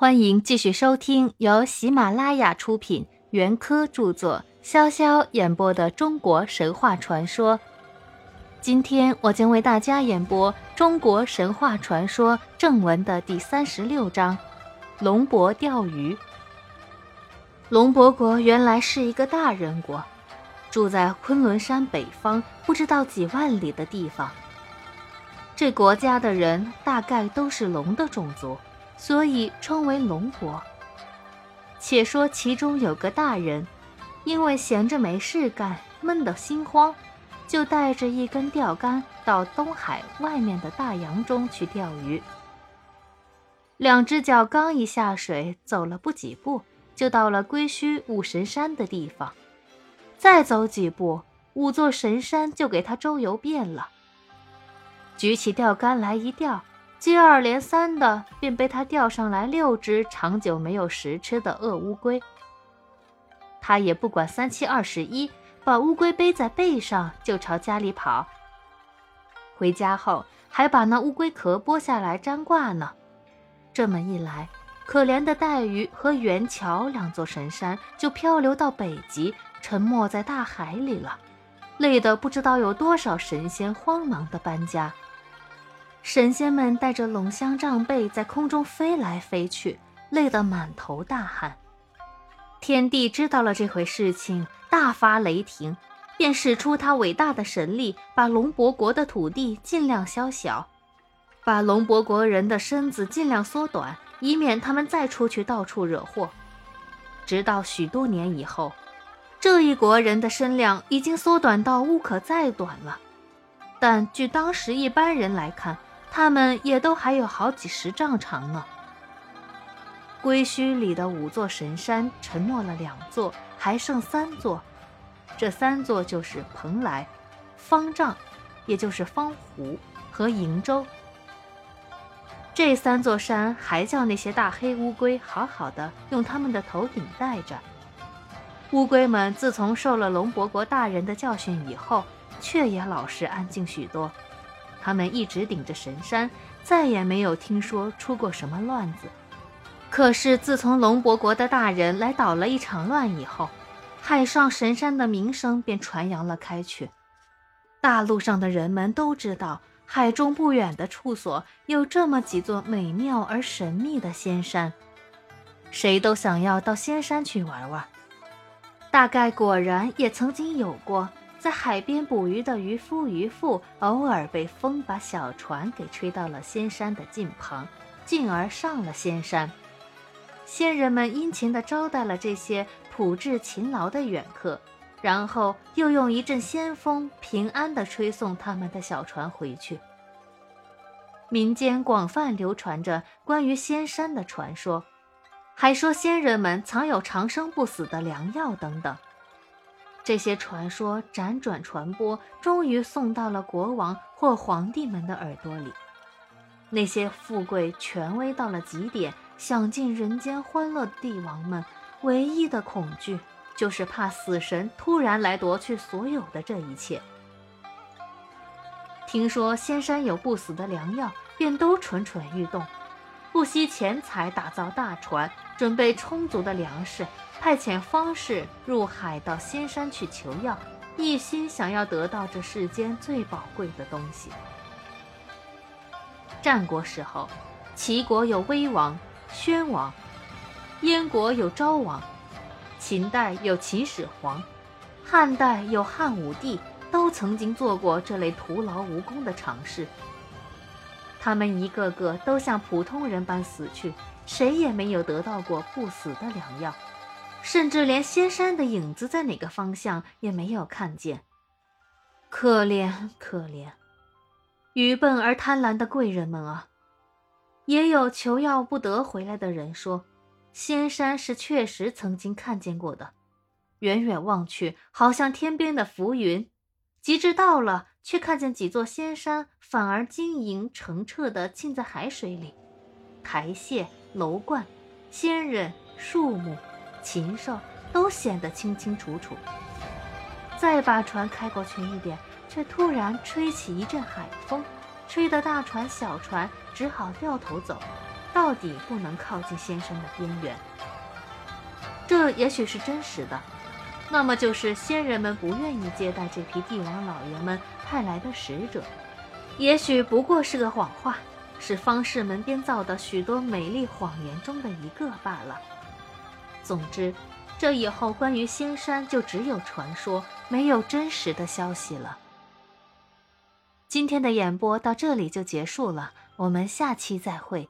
欢迎继续收听由喜马拉雅出品、袁科著作、潇潇演播的中国神话传说。今天我将为大家演播《中国神话传说》正文的第三十六章：龙伯钓鱼。龙伯国原来是一个大人国，住在昆仑山北方不知道几万里的地方。这国家的人大概都是龙的种族。所以称为龙国。且说其中有个大人，因为闲着没事干，闷得心慌，就带着一根钓竿到东海外面的大洋中去钓鱼。两只脚刚一下水，走了不几步，就到了归墟五神山的地方。再走几步，五座神山就给他周游遍了。举起钓竿来一钓。接二连三的，便被他钓上来六只长久没有食吃的鳄乌龟。他也不管三七二十一，把乌龟背在背上就朝家里跑。回家后还把那乌龟壳剥下来粘挂呢。这么一来，可怜的带鱼和元桥两座神山就漂流到北极，沉没在大海里了，累得不知道有多少神仙慌忙的搬家。神仙们带着龙香帐被在空中飞来飞去，累得满头大汗。天帝知道了这回事情，大发雷霆，便使出他伟大的神力，把龙伯国的土地尽量削小，把龙伯国人的身子尽量缩短，以免他们再出去到处惹祸。直到许多年以后，这一国人的身量已经缩短到无可再短了，但据当时一般人来看，他们也都还有好几十丈长呢。归墟里的五座神山沉没了两座，还剩三座。这三座就是蓬莱、方丈，也就是方湖和瀛洲。这三座山还叫那些大黑乌龟好好的用他们的头顶戴着。乌龟们自从受了龙伯国大人的教训以后，却也老实安静许多。他们一直顶着神山，再也没有听说出过什么乱子。可是自从龙伯国的大人来捣了一场乱以后，海上神山的名声便传扬了开去。大陆上的人们都知道，海中不远的处所有这么几座美妙而神秘的仙山，谁都想要到仙山去玩玩。大概果然也曾经有过。在海边捕鱼的渔夫渔妇，偶尔被风把小船给吹到了仙山的近旁，进而上了仙山。仙人们殷勤地招待了这些朴质勤劳的远客，然后又用一阵仙风平安地吹送他们的小船回去。民间广泛流传着关于仙山的传说，还说仙人们藏有长生不死的良药等等。这些传说辗转传播，终于送到了国王或皇帝们的耳朵里。那些富贵权威到了极点、享尽人间欢乐的帝王们，唯一的恐惧就是怕死神突然来夺去所有的这一切。听说仙山有不死的良药，便都蠢蠢欲动，不惜钱财打造大船，准备充足的粮食。派遣方士入海到仙山去求药，一心想要得到这世间最宝贵的东西。战国时候，齐国有威王、宣王；燕国有昭王；秦代有秦始皇；汉代有汉武帝，都曾经做过这类徒劳无功的尝试。他们一个个都像普通人般死去，谁也没有得到过不死的良药。甚至连仙山的影子在哪个方向也没有看见。可怜可怜，愚笨而贪婪的贵人们啊！也有求药不得回来的人说，仙山是确实曾经看见过的，远远望去好像天边的浮云，及至到了，却看见几座仙山反而晶莹澄澈的浸在海水里，台榭、楼观、仙人、树木。禽兽都显得清清楚楚。再把船开过去一点，却突然吹起一阵海风，吹得大船、小船只好掉头走，到底不能靠近仙山的边缘。这也许是真实的，那么就是仙人们不愿意接待这批帝王老爷们派来的使者，也许不过是个谎话，是方士们编造的许多美丽谎言中的一个罢了。总之，这以后关于仙山就只有传说，没有真实的消息了。今天的演播到这里就结束了，我们下期再会。